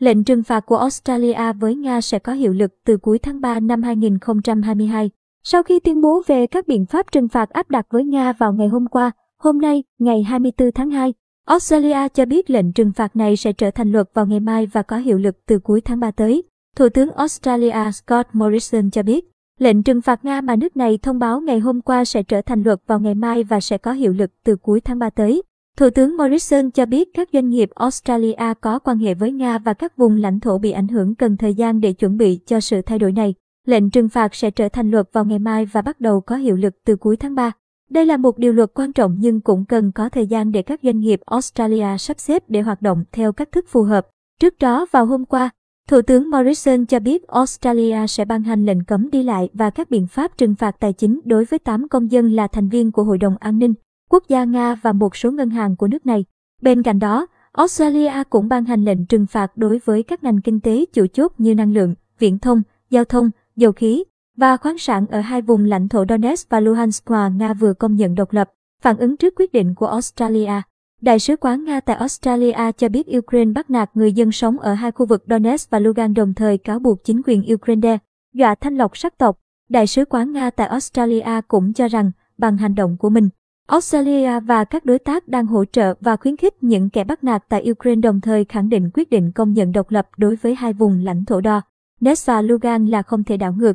Lệnh trừng phạt của Australia với Nga sẽ có hiệu lực từ cuối tháng 3 năm 2022. Sau khi tuyên bố về các biện pháp trừng phạt áp đặt với Nga vào ngày hôm qua, hôm nay, ngày 24 tháng 2, Australia cho biết lệnh trừng phạt này sẽ trở thành luật vào ngày mai và có hiệu lực từ cuối tháng 3 tới. Thủ tướng Australia Scott Morrison cho biết, lệnh trừng phạt Nga mà nước này thông báo ngày hôm qua sẽ trở thành luật vào ngày mai và sẽ có hiệu lực từ cuối tháng 3 tới. Thủ tướng Morrison cho biết các doanh nghiệp Australia có quan hệ với Nga và các vùng lãnh thổ bị ảnh hưởng cần thời gian để chuẩn bị cho sự thay đổi này. Lệnh trừng phạt sẽ trở thành luật vào ngày mai và bắt đầu có hiệu lực từ cuối tháng 3. Đây là một điều luật quan trọng nhưng cũng cần có thời gian để các doanh nghiệp Australia sắp xếp để hoạt động theo cách thức phù hợp. Trước đó vào hôm qua, Thủ tướng Morrison cho biết Australia sẽ ban hành lệnh cấm đi lại và các biện pháp trừng phạt tài chính đối với 8 công dân là thành viên của Hội đồng An ninh, quốc gia Nga và một số ngân hàng của nước này. Bên cạnh đó, Australia cũng ban hành lệnh trừng phạt đối với các ngành kinh tế chủ chốt như năng lượng, viễn thông, giao thông, dầu khí và khoáng sản ở hai vùng lãnh thổ Donetsk và Luhansk mà Nga vừa công nhận độc lập, phản ứng trước quyết định của Australia. Đại sứ quán Nga tại Australia cho biết Ukraine bắt nạt người dân sống ở hai khu vực Donetsk và Lugan đồng thời cáo buộc chính quyền Ukraine dọa thanh lọc sắc tộc. Đại sứ quán Nga tại Australia cũng cho rằng, bằng hành động của mình, Australia và các đối tác đang hỗ trợ và khuyến khích những kẻ bắt nạt tại Ukraine đồng thời khẳng định quyết định công nhận độc lập đối với hai vùng lãnh thổ đó. Donetsk và Lugan là không thể đảo ngược.